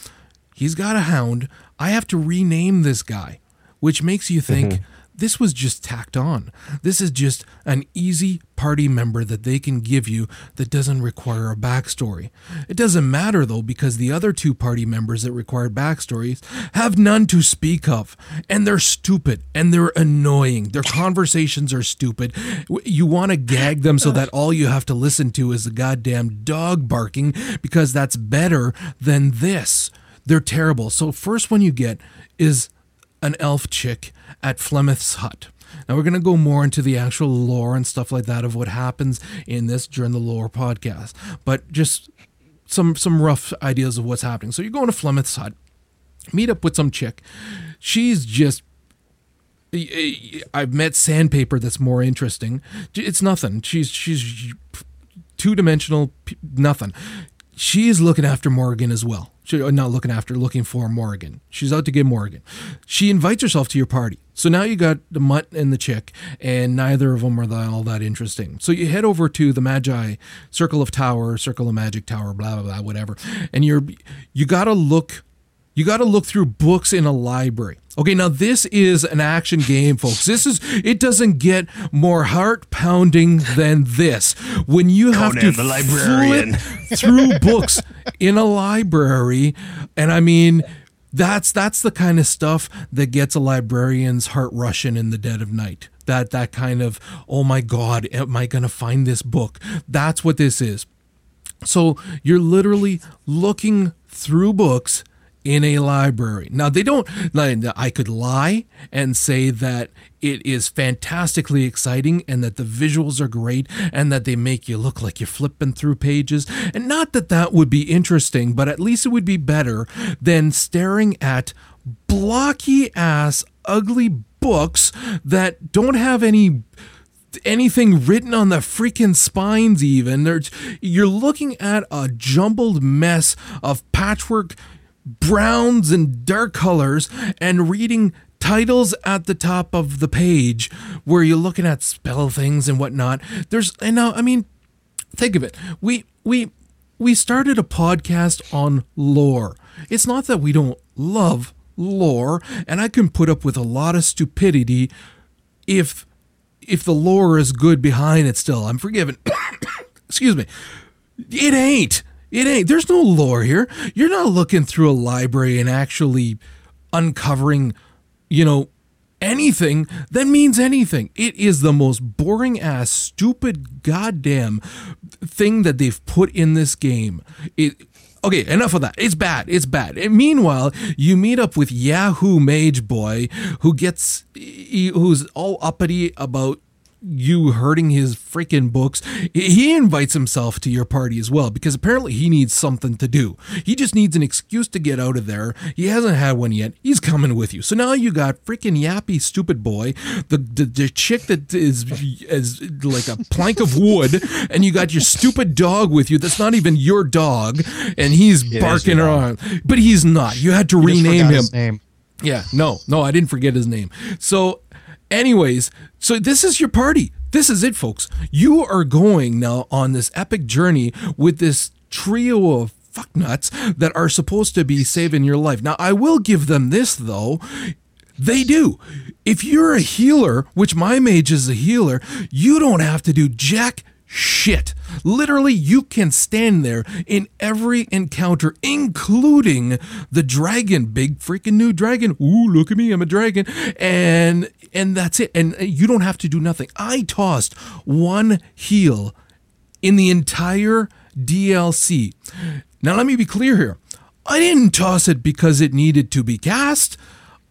He's got a hound. I have to rename this guy, which makes you think mm-hmm. This was just tacked on. This is just an easy party member that they can give you that doesn't require a backstory. It doesn't matter though, because the other two party members that required backstories have none to speak of. And they're stupid and they're annoying. Their conversations are stupid. You want to gag them so that all you have to listen to is the goddamn dog barking because that's better than this. They're terrible. So, first one you get is an elf chick at Flemeth's hut. Now we're going to go more into the actual lore and stuff like that of what happens in this during the lore podcast, but just some some rough ideas of what's happening. So you're going to Flemeth's hut, meet up with some chick. She's just I've met sandpaper that's more interesting. It's nothing. She's she's two dimensional nothing. She is looking after Morrigan as well. She, uh, not looking after, looking for Morrigan. She's out to get Morrigan. She invites herself to your party. So now you got the mutt and the chick, and neither of them are all that interesting. So you head over to the Magi Circle of Tower, Circle of Magic Tower, blah blah blah, whatever. And you're you got to look you got to look through books in a library. Okay, now this is an action game, folks. This is it doesn't get more heart pounding than this. When you have Conan to the librarian. flip through books in a library, and I mean that's that's the kind of stuff that gets a librarian's heart rushing in the dead of night. That that kind of oh my god, am I gonna find this book? That's what this is. So you're literally looking through books in a library. Now they don't I could lie and say that it is fantastically exciting and that the visuals are great and that they make you look like you're flipping through pages. And not that that would be interesting, but at least it would be better than staring at blocky ass ugly books that don't have any anything written on the freaking spines even There's, you're looking at a jumbled mess of patchwork browns and dark colors and reading titles at the top of the page where you're looking at spell things and whatnot there's and now i mean think of it we we we started a podcast on lore it's not that we don't love lore, and I can put up with a lot of stupidity if if the lore is good behind it still. I'm forgiven. [COUGHS] Excuse me. It ain't. It ain't. There's no lore here. You're not looking through a library and actually uncovering, you know, anything that means anything. It is the most boring ass, stupid, goddamn thing that they've put in this game. It. Okay, enough of that. It's bad. It's bad. And meanwhile, you meet up with Yahoo Mage Boy, who gets, who's all uppity about you hurting his freaking books. He invites himself to your party as well because apparently he needs something to do. He just needs an excuse to get out of there. He hasn't had one yet. He's coming with you. So now you got freaking yappy stupid boy, the the, the chick that is is like a plank of wood, and you got your stupid dog with you that's not even your dog, and he's is barking around. But he's not. You had to rename him. Yeah, no, no, I didn't forget his name. So, anyways, so this is your party. This is it, folks. You are going now on this epic journey with this trio of fucknuts that are supposed to be saving your life. Now, I will give them this though. They do. If you're a healer, which my mage is a healer, you don't have to do jack shit. Literally, you can stand there in every encounter, including the dragon, big freaking new dragon. Ooh, look at me, I'm a dragon. And and that's it. And you don't have to do nothing. I tossed one heal in the entire DLC. Now, let me be clear here. I didn't toss it because it needed to be cast.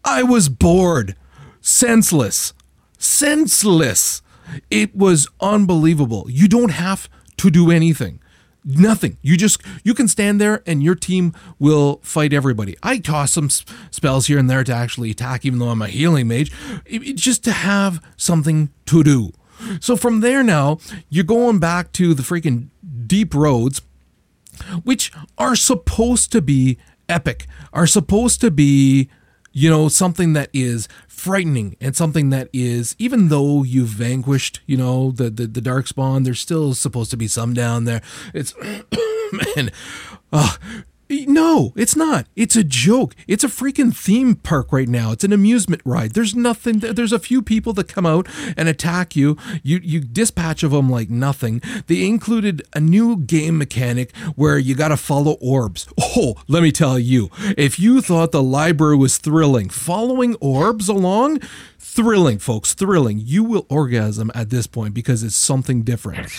I was bored, senseless, senseless. It was unbelievable. You don't have to do anything. Nothing. You just you can stand there and your team will fight everybody. I toss some spells here and there to actually attack, even though I'm a healing mage, it- just to have something to do. So from there now, you're going back to the freaking deep roads, which are supposed to be epic, are supposed to be, you know, something that is frightening and something that is, even though you've vanquished, you know, the the, the dark spawn, there's still supposed to be some down there. It's [COUGHS] man, uh, no, it's not. It's a joke. It's a freaking theme park right now. It's an amusement ride. There's nothing. There's a few people that come out and attack you. You you dispatch of them like nothing. They included a new game mechanic where you got to follow orbs. Oh, let me tell you, if you thought the library was thrilling, following orbs along, thrilling, folks, thrilling. You will orgasm at this point because it's something different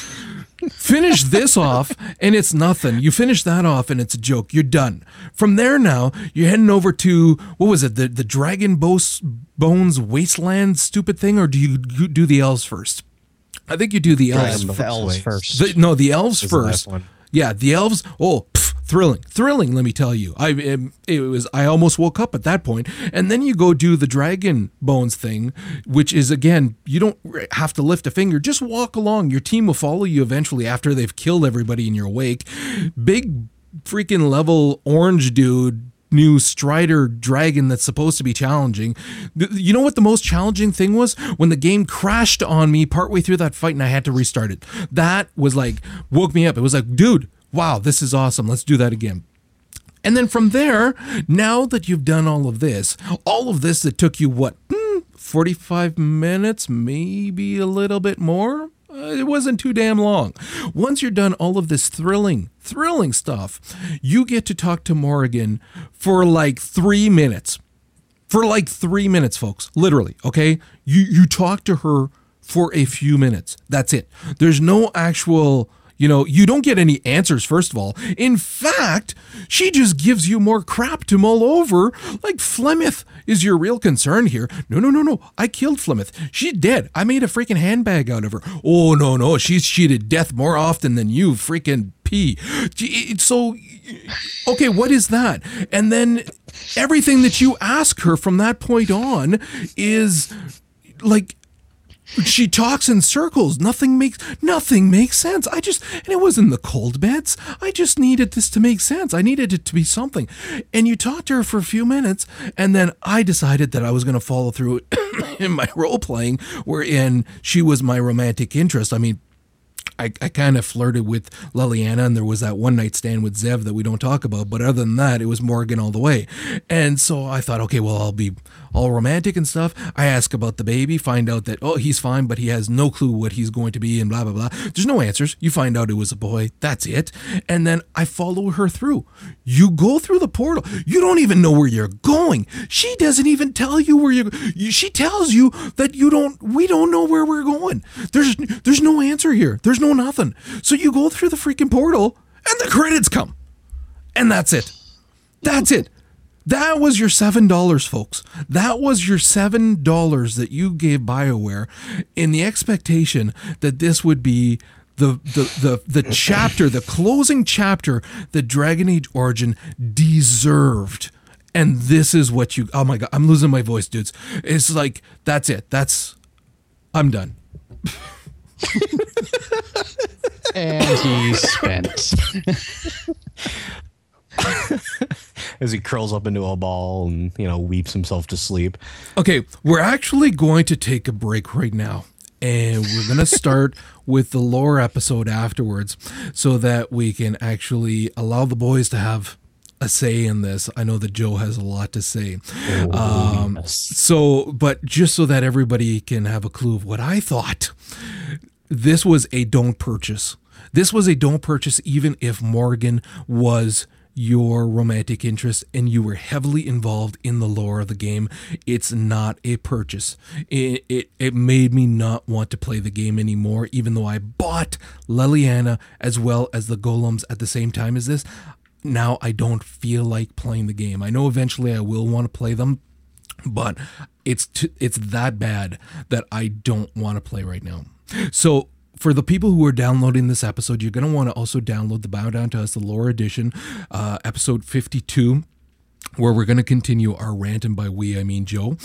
finish this off and it's nothing. You finish that off and it's a joke. You're done. From there now, you're heading over to what was it? The the Dragon Bones Bones Wasteland stupid thing, or do you you do the elves first? I think you do the elves. The elves first. The- no, the elves Is the first. one. Yeah, the elves. Oh, pff, thrilling, thrilling. Let me tell you, I um, it was. I almost woke up at that point, and then you go do the dragon bones thing, which is again, you don't have to lift a finger. Just walk along. Your team will follow you eventually after they've killed everybody in your wake. Big freaking level orange dude. New Strider dragon that's supposed to be challenging. You know what the most challenging thing was? When the game crashed on me partway through that fight and I had to restart it. That was like, woke me up. It was like, dude, wow, this is awesome. Let's do that again. And then from there, now that you've done all of this, all of this that took you what, hmm, 45 minutes, maybe a little bit more? Uh, it wasn't too damn long. Once you're done all of this thrilling, thrilling stuff, you get to talk to Morrigan for like three minutes. For like three minutes, folks. Literally, okay? You you talk to her for a few minutes. That's it. There's no actual you know, you don't get any answers, first of all. In fact, she just gives you more crap to mull over. Like, Flemeth is your real concern here. No, no, no, no. I killed Flemeth. She's dead. I made a freaking handbag out of her. Oh, no, no. She's cheated death more often than you, freaking pee. So, okay, what is that? And then everything that you ask her from that point on is like she talks in circles. Nothing makes nothing makes sense. I just and it wasn't the cold beds. I just needed this to make sense. I needed it to be something. And you talked to her for a few minutes, and then I decided that I was going to follow through [COUGHS] in my role playing, wherein she was my romantic interest. I mean, I, I kind of flirted with Leliana, and there was that one night stand with Zev that we don't talk about. But other than that, it was Morrigan all the way. And so I thought, okay, well, I'll be all romantic and stuff. I ask about the baby, find out that, oh, he's fine, but he has no clue what he's going to be, and blah, blah, blah. There's no answers. You find out it was a boy. That's it. And then I follow her through. You go through the portal. You don't even know where you're going. She doesn't even tell you where you're you, she tells you that you don't we don't know where we're going. There's there's no answer here. There's no nothing. So you go through the freaking portal and the credits come. And that's it. That's it. That was your $7, folks. That was your $7 that you gave BioWare in the expectation that this would be the, the, the, the chapter, the closing chapter that Dragon Age Origin deserved. And this is what you, oh my God, I'm losing my voice, dudes. It's like, that's it. That's, I'm done. [LAUGHS] And he spent. As he curls up into a ball and you know weeps himself to sleep. Okay, we're actually going to take a break right now. And we're going [LAUGHS] to start with the lore episode afterwards so that we can actually allow the boys to have a say in this. I know that Joe has a lot to say. um, yes. So, but just so that everybody can have a clue of what I thought, this was a don't purchase. This was a don't purchase, even if Morrigan was your romantic interest and you were heavily involved in the lore of the game. It's not a purchase. It, it, it made me not want to play the game anymore, even though I bought Leliana as well as the golems at the same time as this. Now I don't feel like playing the game. I know eventually I will want to play them, but it's t- it's that bad that I don't want to play right now. So for the people who are downloading this episode, you're going to want to also download the Bow Down to Us, the Lore Edition, uh, episode 52 where we're going to continue our rant and by we I mean Joe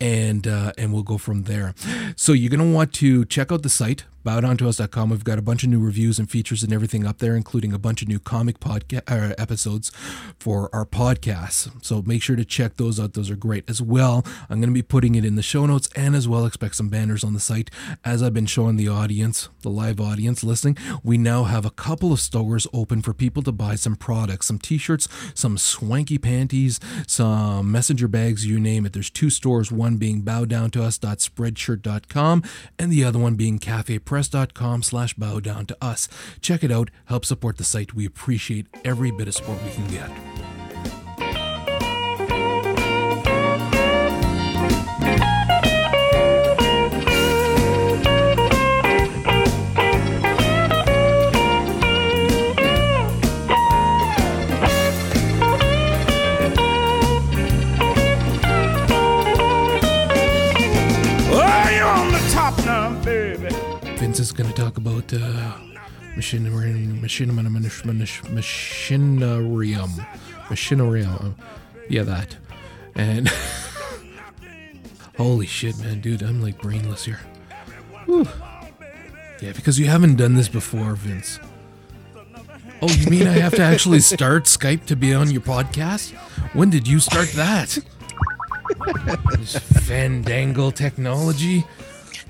and uh, and we'll go from there. So you're going to want to check out the site bowdowntous.com. We've got a bunch of new reviews and features and everything up there, including a bunch of new comic podcast uh, episodes for our podcasts. So make sure to check those out. Those are great as well. I'm going to be putting it in the show notes and as well expect some banners on the site. As I've been showing the audience, the live audience listening, we now have a couple of stores open for people to buy some products, some t-shirts, some swanky panties, some messenger bags, you name it. There's two stores, one being bowdowntous.spreadshirt.com and the other one being cafepress.com slash bow down to us. Check it out. Help support the site. We appreciate every bit of support we can get. Is going to talk about uh, machinery, machinery, machinarium, machinarium. Yeah, that. And [LAUGHS] holy shit, man, dude, I'm like brainless here. Whew. Yeah, because you haven't done this before, Vince. Oh, you mean I have to actually start Skype to be on your podcast? When did you start that? [LAUGHS] Fandangle technology.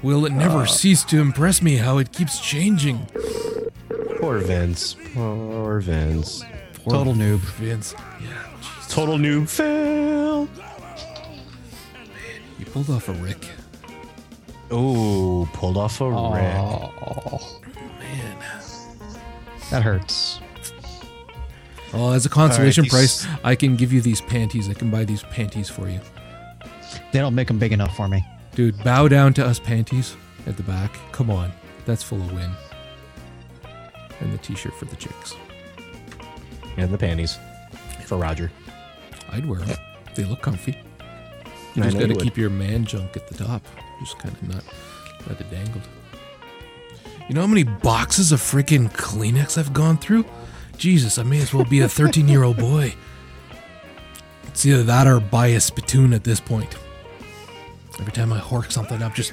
Will it never uh. cease to impress me how it keeps changing? Poor Vince. Poor Vince. Poor Total noob. Vince. Yeah, jeez. Total noob fail. You pulled off a Rick. Oh, pulled off a Rick. Oh, Man. that hurts. Well, as a consolation these- price, I can give you these panties. I can buy these panties for you. They don't make them big enough for me. Dude, bow down to us panties at the back. Come on. That's full of win. And the t shirt for the chicks. And the panties for Roger. I'd wear them. They look comfy. You I just got to you keep your man junk at the top. Just kind of not let it dangled. You know how many boxes of freaking Kleenex I've gone through? Jesus, I may as well be a 13 year old boy. It's either that or buy a spittoon at this point. Every time I hork something up, just.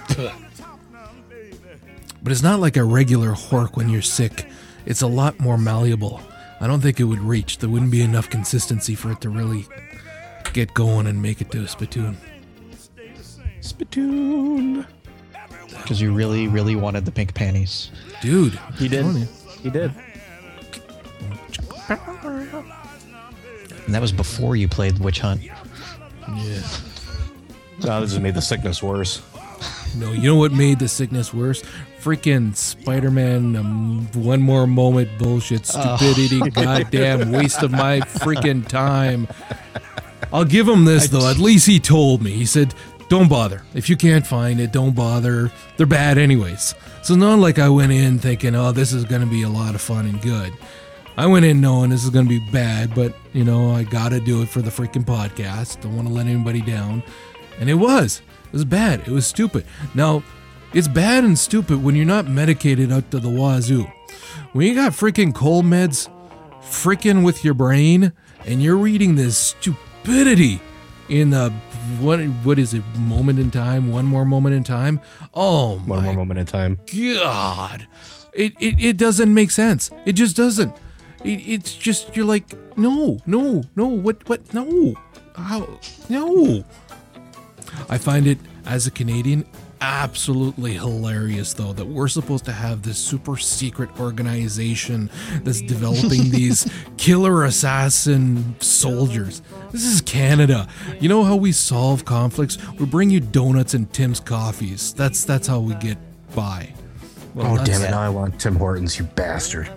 But it's not like a regular hork when you're sick. It's a lot more malleable. I don't think it would reach. There wouldn't be enough consistency for it to really get going and make it to a spittoon. Spittoon. because you really, really wanted the pink panties. Dude, He did. I'm telling you. He did. And that was before you played Witch Hunt. Yeah. Oh, this has made the sickness worse. No, you know what made the sickness worse? Freaking Spider-Man, um, one more moment bullshit, stupidity, [LAUGHS] goddamn waste of my freaking time. I'll give him this though. At least he told me. He said, "Don't bother. If you can't find it, don't bother. They're bad anyways." So not like I went in thinking, "Oh, this is going to be a lot of fun and good." I went in knowing this is going to be bad, but you know, I got to do it for the freaking podcast. Don't want to let anybody down. And it was. It was bad. It was stupid. Now, it's bad and stupid when you're not medicated out to the wazoo. When you got freaking cold meds freaking with your brain and you're reading this stupidity in the what what is it moment in time one more moment in time oh One more moment in time. God, it, it, it doesn't make sense. It just doesn't. It, it's just you're like, no, no, no. What, what? No, how? No. I find it as a Canadian absolutely hilarious though that we're supposed to have this super secret organization that's developing [LAUGHS] these killer assassin soldiers. This is Canada. You know how we solve conflicts? We bring you donuts and Tim's coffees. That's that's how we get by. Well, Oh, damn it. Now I want Tim Hortons, you bastard.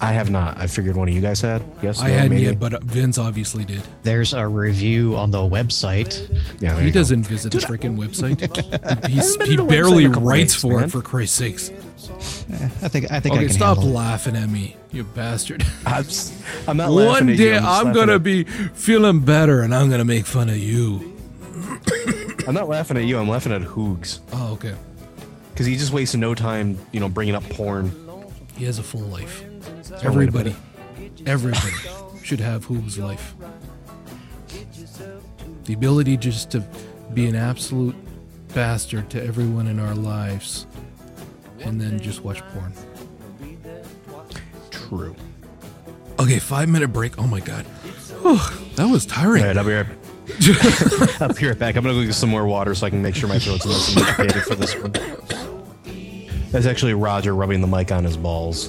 I have not. I figured one of you guys had. Yes, I no, hadn't maybe? yet, but uh, Vince obviously did. There's a review on the website. Yeah, there He you go. doesn't visit the freaking website. [LAUGHS] He's, he to barely website in a couple writes days, for man. it, for Christ's sakes. I think I think I can stop handle it. laughing at me, you bastard. [LAUGHS] I'm, s- I'm not One laughing at you, day I'm, I'm gonna at- be feeling better, and I'm gonna make fun of you. I'm not laughing at you. I'm laughing at Hoogs Oh, okay. because he just wasted no time, you know, bringing up porn. He has a full life. Way Everybody, everybody should have Hoog's life. The ability just to be an absolute bastard to everyone in our lives, and then just watch porn. True. Okay, five minute break. Oh my god, oh, that was tiring. All right, I'll be right. [LAUGHS] I'll be right back. I'm gonna go get some more water so I can make sure my throat's nice and lubricated for this one. That's actually Roger rubbing the mic on his balls.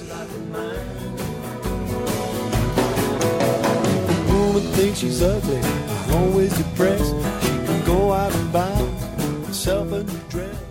Woman thinks she's ugly, is always depressed. She can go out and buy herself a new dress.